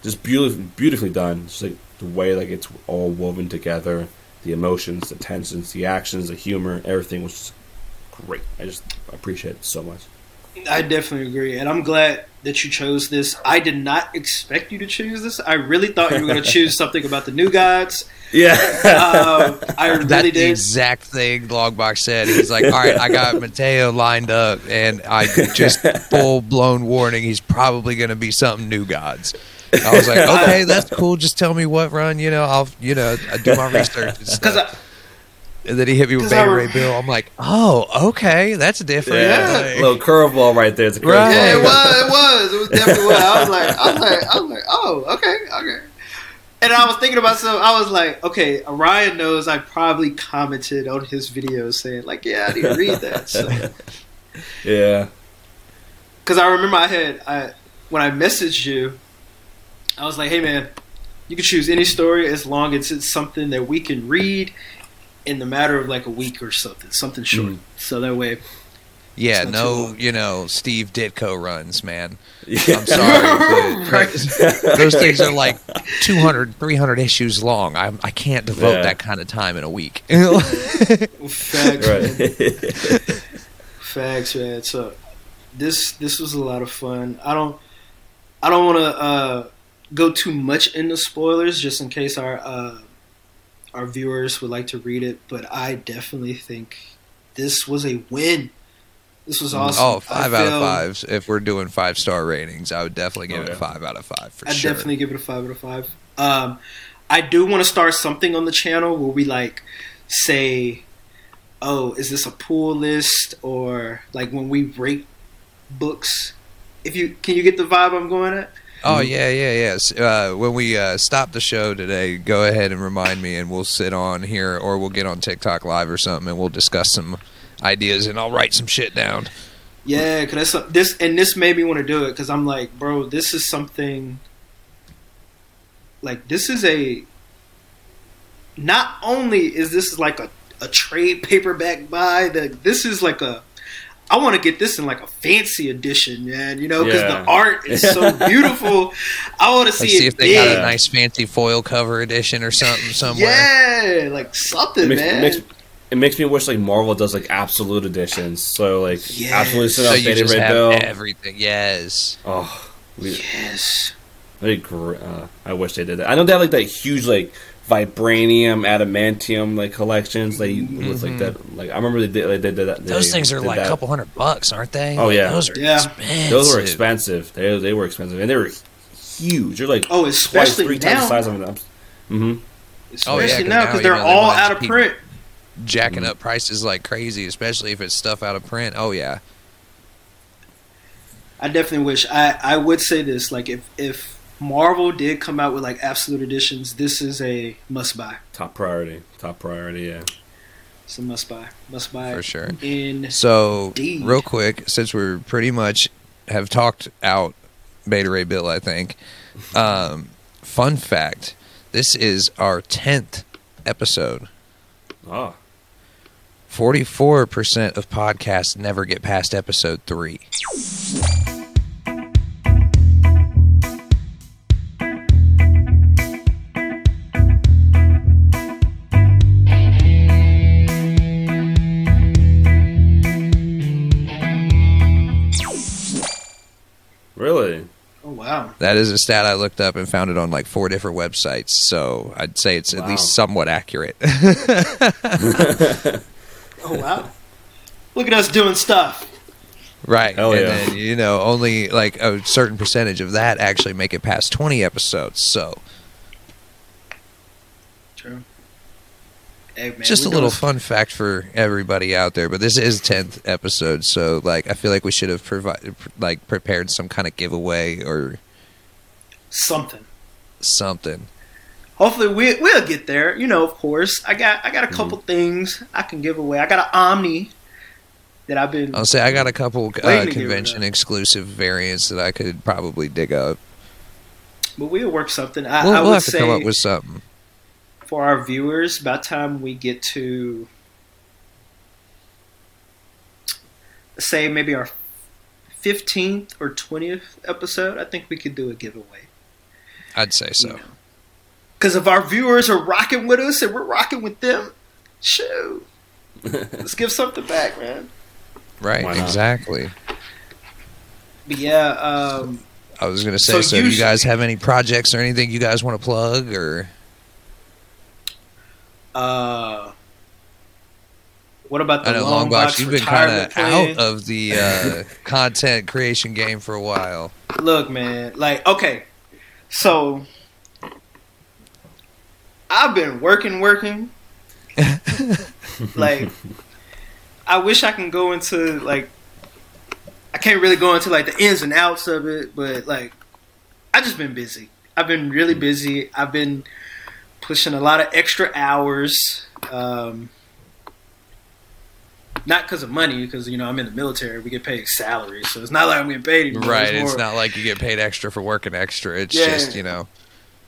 just beautifully beautifully done. Just like the way like it's all woven together, the emotions, the tensions, the actions, the humor, everything was just great. I just appreciate it so much. I definitely agree, and I'm glad that you chose this. I did not expect you to choose this. I really thought you were going to choose something about the new gods. Yeah. Um, I That's really the did. exact thing Longbox said. He's like, "All right, I got Matteo lined up, and I just full blown warning. He's probably going to be something new gods." I was like, "Okay, that's cool. Just tell me what run. You know, I'll you know I do my research Because stuff." And then he hit me with I Bay re- Ray Bill. I'm like, "Oh, okay, that's different." yeah. Like- little curveball right there. It's a curveball. Right. Yeah, it was. It was. It was definitely what I was like, I was like, I was like, oh, okay, okay. And I was thinking about some. I was like, okay, Ryan knows I probably commented on his video saying like, yeah, I need to read that. So, Yeah. because I remember I had I when I messaged you, I was like, hey man, you can choose any story as long as it's something that we can read in the matter of like a week or something, something short. Mm. So that way, Yeah, It's not too no, you know, Steve Ditko runs, man. Yeah. I'm sorry. but Right. Those things are like 200, 300 issues long. I, I can't devote Yeah. that kind of time in a week. facts, man. Right. Facts, man. So this this was a lot of fun. I don't I don't want to uh, go too much into spoilers, just in case our uh, our viewers would like to read it. But I definitely think this was a win. This was awesome. oh, five I out of feel- five. If we're doing five star ratings, I would definitely give Oh, it a five out of five for sure. I sure. definitely give it a five out of five. Um, I do want to start something on the channel where we like say, "Oh, is this a pool list?" or like when we rate books. If you can, you get the vibe I'm going at. Oh yeah, yeah, yes. Uh, when we uh, stop the show today, go ahead and remind me, and we'll sit on here, or we'll get on TikTok live or something, and we'll discuss some ideas, and I'll write some shit down. Yeah, cause that's this, and this made me want to do it because I'm like, bro, this is something. Like this is a. Not only is this like a, a trade paperback buy, that this is like a. I want to get this in like a fancy edition, man. You know, because Yeah. the art is so beautiful. I want to see Like, it if they big. got a nice fancy foil cover edition or something somewhere. Yeah, like something, It makes, man. it makes it makes me wish like Marvel does like absolute editions. So like Yes. absolutely So send out you Beta just Ray have Bill. everything. Yes. Oh, we, yes. That'd be gr- uh, I wish they did that. I know they have like that huge like vibranium, adamantium like collections. Like with like that. Like I remember they did. They did that. Mm-hmm. Those things are like a couple hundred bucks, aren't they? Oh, yeah. those are Yeah. expensive. Those were expensive. They they were expensive, and they were huge. They're like Oh, twice, especially three times now. the size of them. Mm-hmm. Oh, yeah, Especially 'cause now now, because they're know, all might out of print. Jacking Mm-hmm. up prices like crazy, especially if it's stuff out of print. Oh yeah, I definitely wish. I I would say this: like if if Marvel did come out with like absolute editions, this is a must buy. Top priority. Top priority. Yeah. It's a must buy. Must buy for sure. In So, Indeed. real quick, since we're pretty much have talked out Beta Ray Bill, I think. Um, fun fact: this is our tenth episode. Ah. Forty-four percent of podcasts never get past episode three. Wow, That is a stat I looked up and found it on like four different websites. So I'd say it's at least somewhat accurate. oh wow. Look at us doing stuff. right. Hell and yeah. then, you know, only like a certain percentage of that actually make it past 20 episodes. So True. Hey, man, just a little fun fact for everybody out there. But this is 10th episode. So like, I feel like we should have provided, like, prepared some kind of giveaway or something. something. Hopefully we we'll get there. You know, of course. I got I got Mm-hmm. a couple things I can give away. I got an Omni that I've been I'll say I got a couple uh, to get rid of. convention exclusive variants that I could probably dig up. but we'll work something. I, We'll, I we'll have to say come up with something. For our viewers, by the time we get to say maybe our fifteenth or twentieth episode, I think we could do a giveaway. I'd say so. Because if our viewers are rocking with us and we're rocking with them, shoot, let's give something back, man. Right, exactly. But yeah, um, I was gonna say, So so, do you guys have any projects or anything you guys want to plug or uh, what about the I know long, Long Box, box you've been kind of out of the uh, content creation game for a while. Look, man, like okay, so I've been working, working. like, I wish I can go into like, I can't really go into like the ins and outs of it, but like, I just been busy. I've been really busy. I've been pushing a lot of extra hours. Um, not because of money, because you know I'm in the military. We get paid salary, so it's not like I'm getting paid anymore. Right, it's more- not like you get paid extra for working extra. It's Yeah. just you know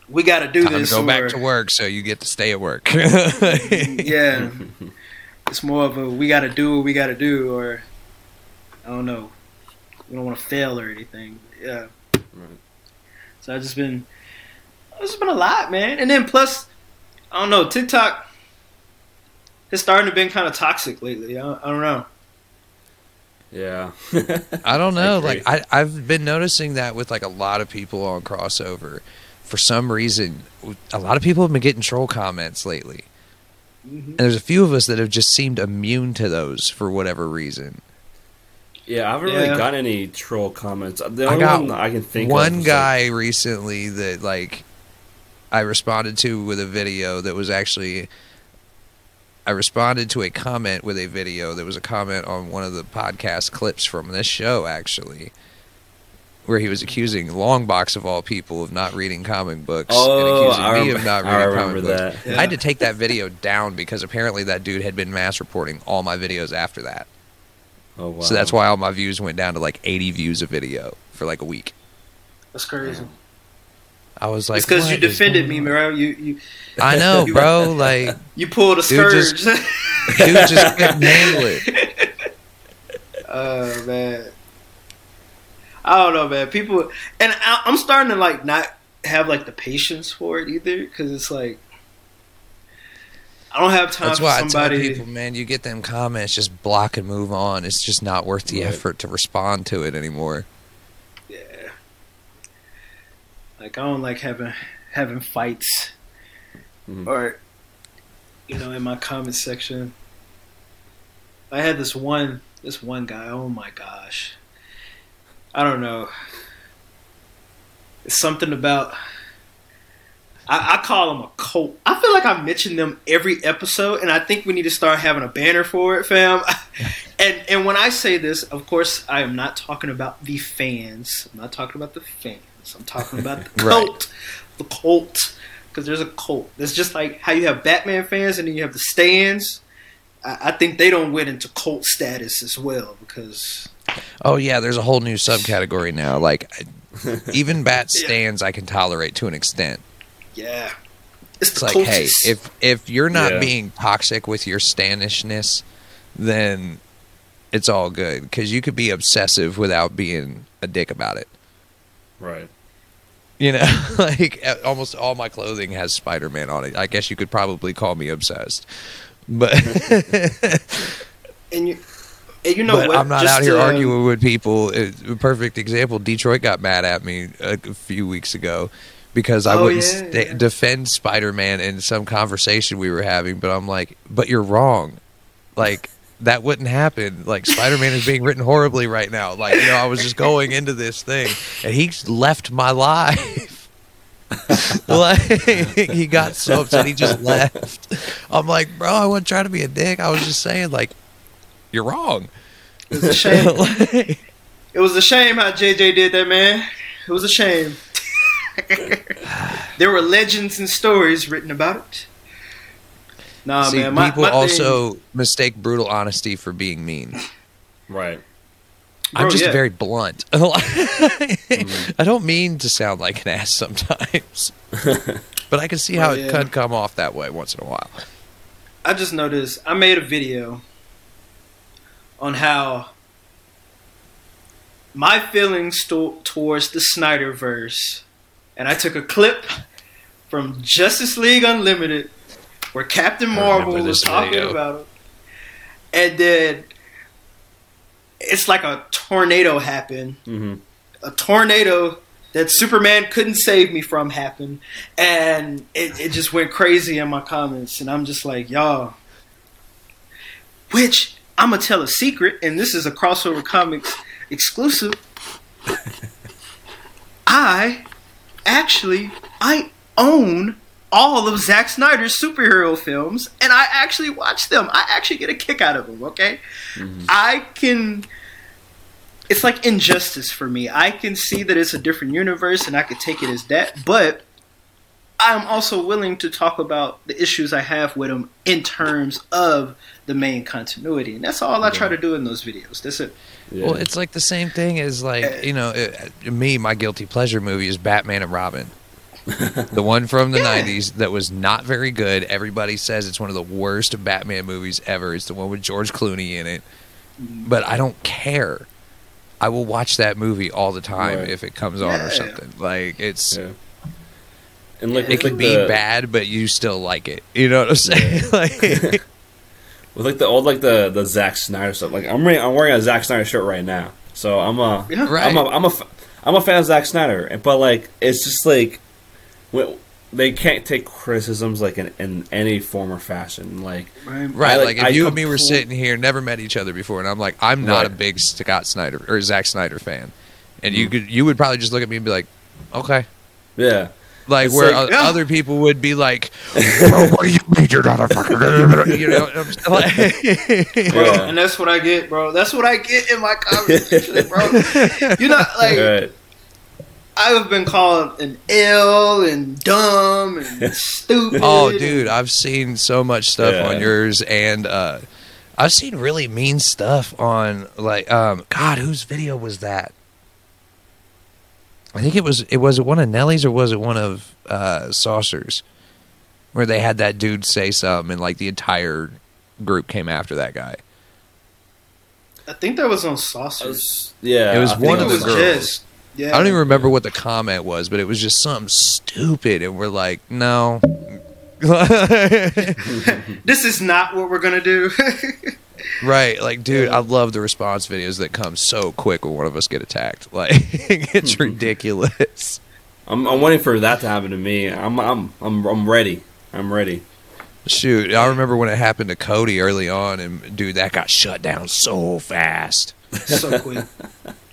we got to do time this. to go back to work, so you get to stay at work. yeah, it's more of a we got to do what we got to do, or I don't know. We don't want to fail or anything. Yeah. So I've just been, it's been a lot, man. And then plus, I don't know, TikTok is starting to been kind of toxic lately. I, I don't know. Yeah. I don't know. agree. like I, I've been noticing that with like a lot of people on crossover. For some reason, a lot of people have been getting troll comments lately, mm-hmm. and there's a few of us that have just seemed immune to those for whatever reason. Yeah, I haven't Yeah. really got any troll comments. The I got one I can think of one is, guy recently that like I responded to with a video that was actually I responded to a comment with a video that was a comment on one of the podcast clips from this show actually where he was accusing Longbox of all people of not reading comic books Oh, and accusing I me rem- of not I reading remember comic books. that. I had to take that video down because apparently that dude had been mass reporting all my videos after that. Oh wow. So that's why all my views went down to like 80 views a video for like a week. That's crazy. I was like, it's because you defended me, bro. You you I know, bro. Like, you pulled a Dude scourge. just- dude just couldn't handle it. Oh man, I don't know, man. People, and I, I'm starting to like not have like the patience for it either, because it's like I don't have time That's for why I tell somebody. people, man, you get them comments, just block and move on. It's just not worth the Right. effort to respond to it anymore. yeah, like I don't like having having fights mm-hmm. or you know, in my comment section, I had this one this one guy. Oh my gosh, I don't know. It's something about. I, I call them a cult. I feel like I mention them every episode, and I think we need to start having a banner for it, fam. and and when I say this, of course, I am not talking about the fans. I'm not talking about the fans. I'm talking about the Right. cult. The cult. Because there's a cult. It's just like how you have Batman fans and then you have the stands. I, I think they don't win into cult status as well because Oh yeah, there's a whole new subcategory now. Like even bat stands, I can tolerate to an extent. yeah, it's, It's like, hey, if if you're not Yeah. being toxic with your standishness, then it's all good because you could be obsessive without being a dick about it. Right. You know, like uh, almost all my clothing has Spider Man on it. I guess you could probably call me obsessed, but and you and you know but what? I'm not Just out here to, um, arguing with people. Uh, A perfect example: Detroit got mad at me a, few weeks ago because I Oh, wouldn't yeah, sta yeah. defend Spider-Man in some conversation we were having. But I'm like, but you're wrong. Like that wouldn't happen. Like Spider-Man is being written horribly right now. Like you know, I was just going into this thing, and he's left my life. like he got so upset he just left. I'm like, bro, I wasn't trying to be a dick. I was just saying, like, you're wrong. It was a shame. Like, it was a shame how JJ did that, man. It was a shame. there were legends and stories written about it. Nah, See, man. My, people my thing- also mistake brutal honesty for being mean. Right. I'm just yeah. very blunt. Mm. I don't mean to sound like an ass sometimes, but I can see how Well, it could come off that way once in a while. I just noticed I made a video on how my feelings to- towards the Snyderverse, and I took a clip from Justice League Unlimited where Captain Marvel was talking video. about it, and then it's like a tornado happened Mm-hmm. a tornado that Superman couldn't save me from happened, and it, it just went crazy in my comments, and I'm just like, y'all. Which I'm gonna tell a secret, and this is a crossover comics exclusive. I actually I own all of Zack Snyder's superhero films, and I actually watch them. I actually get a kick out of them. Okay, mm-hmm. I can it's like injustice for me. I can see that it's a different universe and I could take it as that, but I'm also willing to talk about the issues I have with them in terms of the main continuity. And that's all I try to do in those videos. That's it. Yeah. Well, it's like the same thing as like you know, it, me. My guilty pleasure movie is Batman and Robin, the one from the Yeah. '90s that was not very good. Everybody says it's one of the worst Batman movies ever. It's the one with George Clooney in it, mm-hmm. but I don't care. I will watch that movie all the time Right. if it comes on or something. Like it's yeah. And like it can like be the, bad, but you still like it. You know what I'm saying? like, with like the old like the the Zack Snyder stuff. Like I'm wearing I'm wearing a Zack Snyder shirt right now, so I'm a Yeah. Right. I'm a I'm a I'm a fan of Zack Snyder, but like it's just like when- they can't take criticisms like in, in any form or fashion. Like Right. Right, I, like, like- if I you and me were sitting here, never met each other before, and I'm like, I'm not a big Scott Snyder or Zack Snyder fan, and you Mhm. could, you would probably just look at me and be like, okay, yeah, like It's where like- o- Yeah. other people would be like, "Bro, what do you mean you're not a fucking, you know, I'm saying? like, Bro, Yeah. and that's what I get, bro. That's what I get in my conversation, bro. You know, like right. I have been called an ill and dumb and stupid. oh, dude, I've seen so much stuff Yeah. on yours, and uh, I've seen really mean stuff on like, um, God, whose video was that? I think it was it was it one of Nelly's or was it one of uh, Saucers, where they had that dude say something and like the entire group came after that guy. I think that was on Saucers. was- yeah, It was I one I of think the it was girls. just yeah. I don't even remember what the comment was, but it was just something stupid, and we're like, no. This is not what we're gonna do. Right, like, dude, I love the response videos that come so quick when one of us get attacked. Like, it's mm-hmm. ridiculous. I'm, I'm waiting for that to happen to me. I'm I'm I'm I'm ready. I'm ready. Shoot, I remember when it happened to Cody early on, and dude, that got shut down so fast. So quick.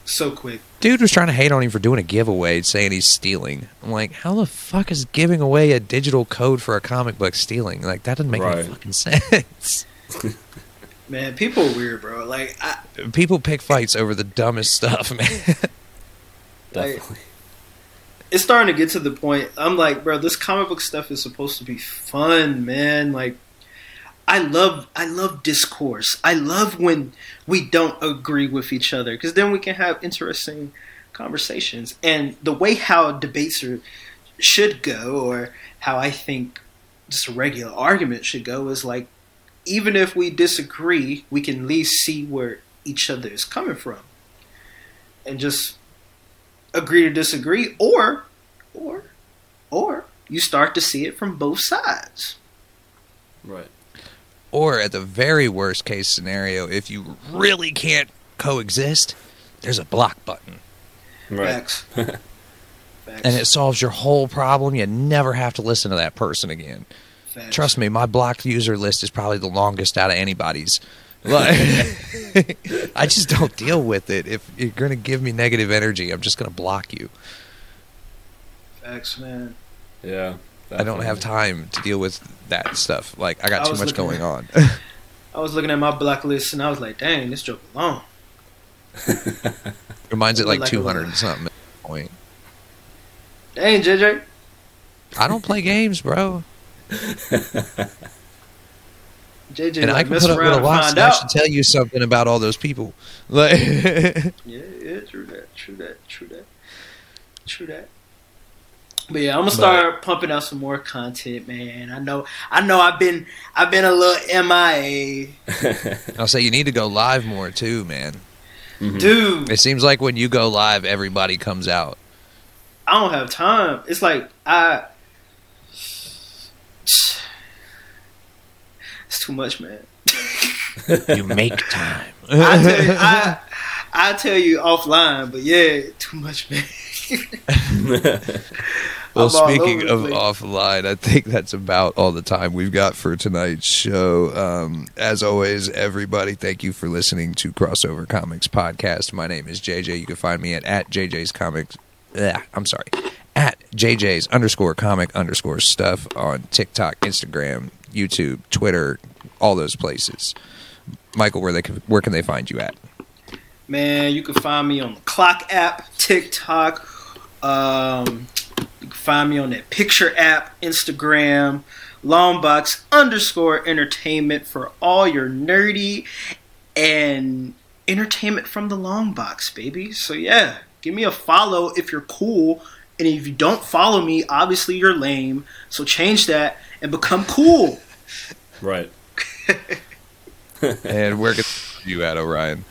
so quick. Dude was trying to hate on him for doing a giveaway, saying he's stealing. I'm like, how the fuck is giving away a digital code for a comic book stealing? Like that doesn't make Right. any fucking sense. Man, people are weird, bro. Like, I, People pick fights over the dumbest stuff, man. Definitely. it's starting to get to the point. I'm like, bro, this comic book stuff is supposed to be fun, man. Like, I love, I love discourse. I love when we don't agree with each other because then we can have interesting conversations. And the way how debates are should go, or how I think just a regular argument should go, is like, even if we disagree, we can at least see where each other is coming from, and just agree to disagree, or, or, or you start to see it from both sides. Right. Or at the very worst case scenario, if you really can't coexist, there's a block button. Right. Facts. Facts. And it solves your whole problem. You never have to listen to that person again. Facts. Trust me, my blocked user list is probably the longest out of anybody's. Like, I just don't deal with it. If you're going to give me negative energy, I'm just going to block you. Facts, man. Yeah. I don't have time to deal with that stuff. Like, I got I too much looking going on. I was looking at my blacklist and I was like, dang, this joke long. Reminds at like Like 200 little- something. at Point. Dang, JJ. I don't play games, bro. JJ, and I like, can put up with around a and lot. find I should tell you something about all those people. Like, Yeah, yeah, true that, true that, true that, true that. But yeah, I'm gonna start pumping out some more content, man. I know, I know, I've been, I've been a little MIA, I'll say you need to go live more too, man. Mm-hmm. dude. It seems like when you go live, everybody comes out. I don't have time. It's like I, it's too much, man. You make time. I tell you, I, I tell you offline, but yeah, too much, man. Well, speaking of offline, I think that's about all the time we've got for tonight's show. Um, as always, everybody, thank you for listening to Crossover Comics Podcast. My name is JJ. You can find me at, at JJ's Comics. Ugh, I'm sorry. At JJ's underscore comic underscore stuff on TikTok, Instagram, YouTube, Twitter, all those places. Michael, where they can, where can they find you at? Man, you can find me on the Clock app, TikTok. Um, can find me on that Picture app, Instagram, Longbox underscore entertainment for all your nerdy and entertainment from the Longbox, baby. So yeah, give me a follow if you're cool. And if you don't follow me, obviously you're lame. So change that and become cool. right. And where can they find you at, Orion?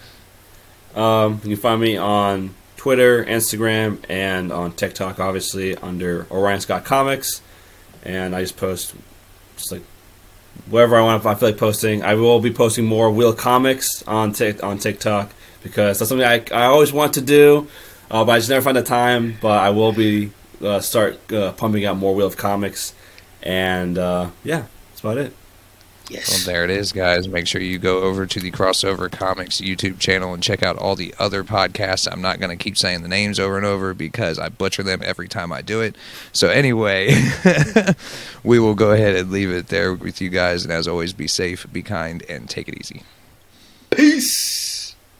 Um, you can find me on Twitter, Instagram, and on TikTok, obviously, under Orion Scott Comics. And I just post just like wherever I want. If I feel like posting, I will be posting more Wheel Comics on Tik on TikTok because that's something I, I always want to do, uh, but I just never find the time. But I will be uh, start uh, pumping out more Wheel of Comics, and uh, yeah, that's about it. Yes. Well, there it is, guys. Make sure you go over to the Crossover Comics YouTube channel and check out all the other podcasts. I'm not going to keep saying the names over and over because I butcher them every time I do it. So, anyway, we will go ahead and leave it there with you guys. And as always, be safe, be kind, and take it easy. Peace.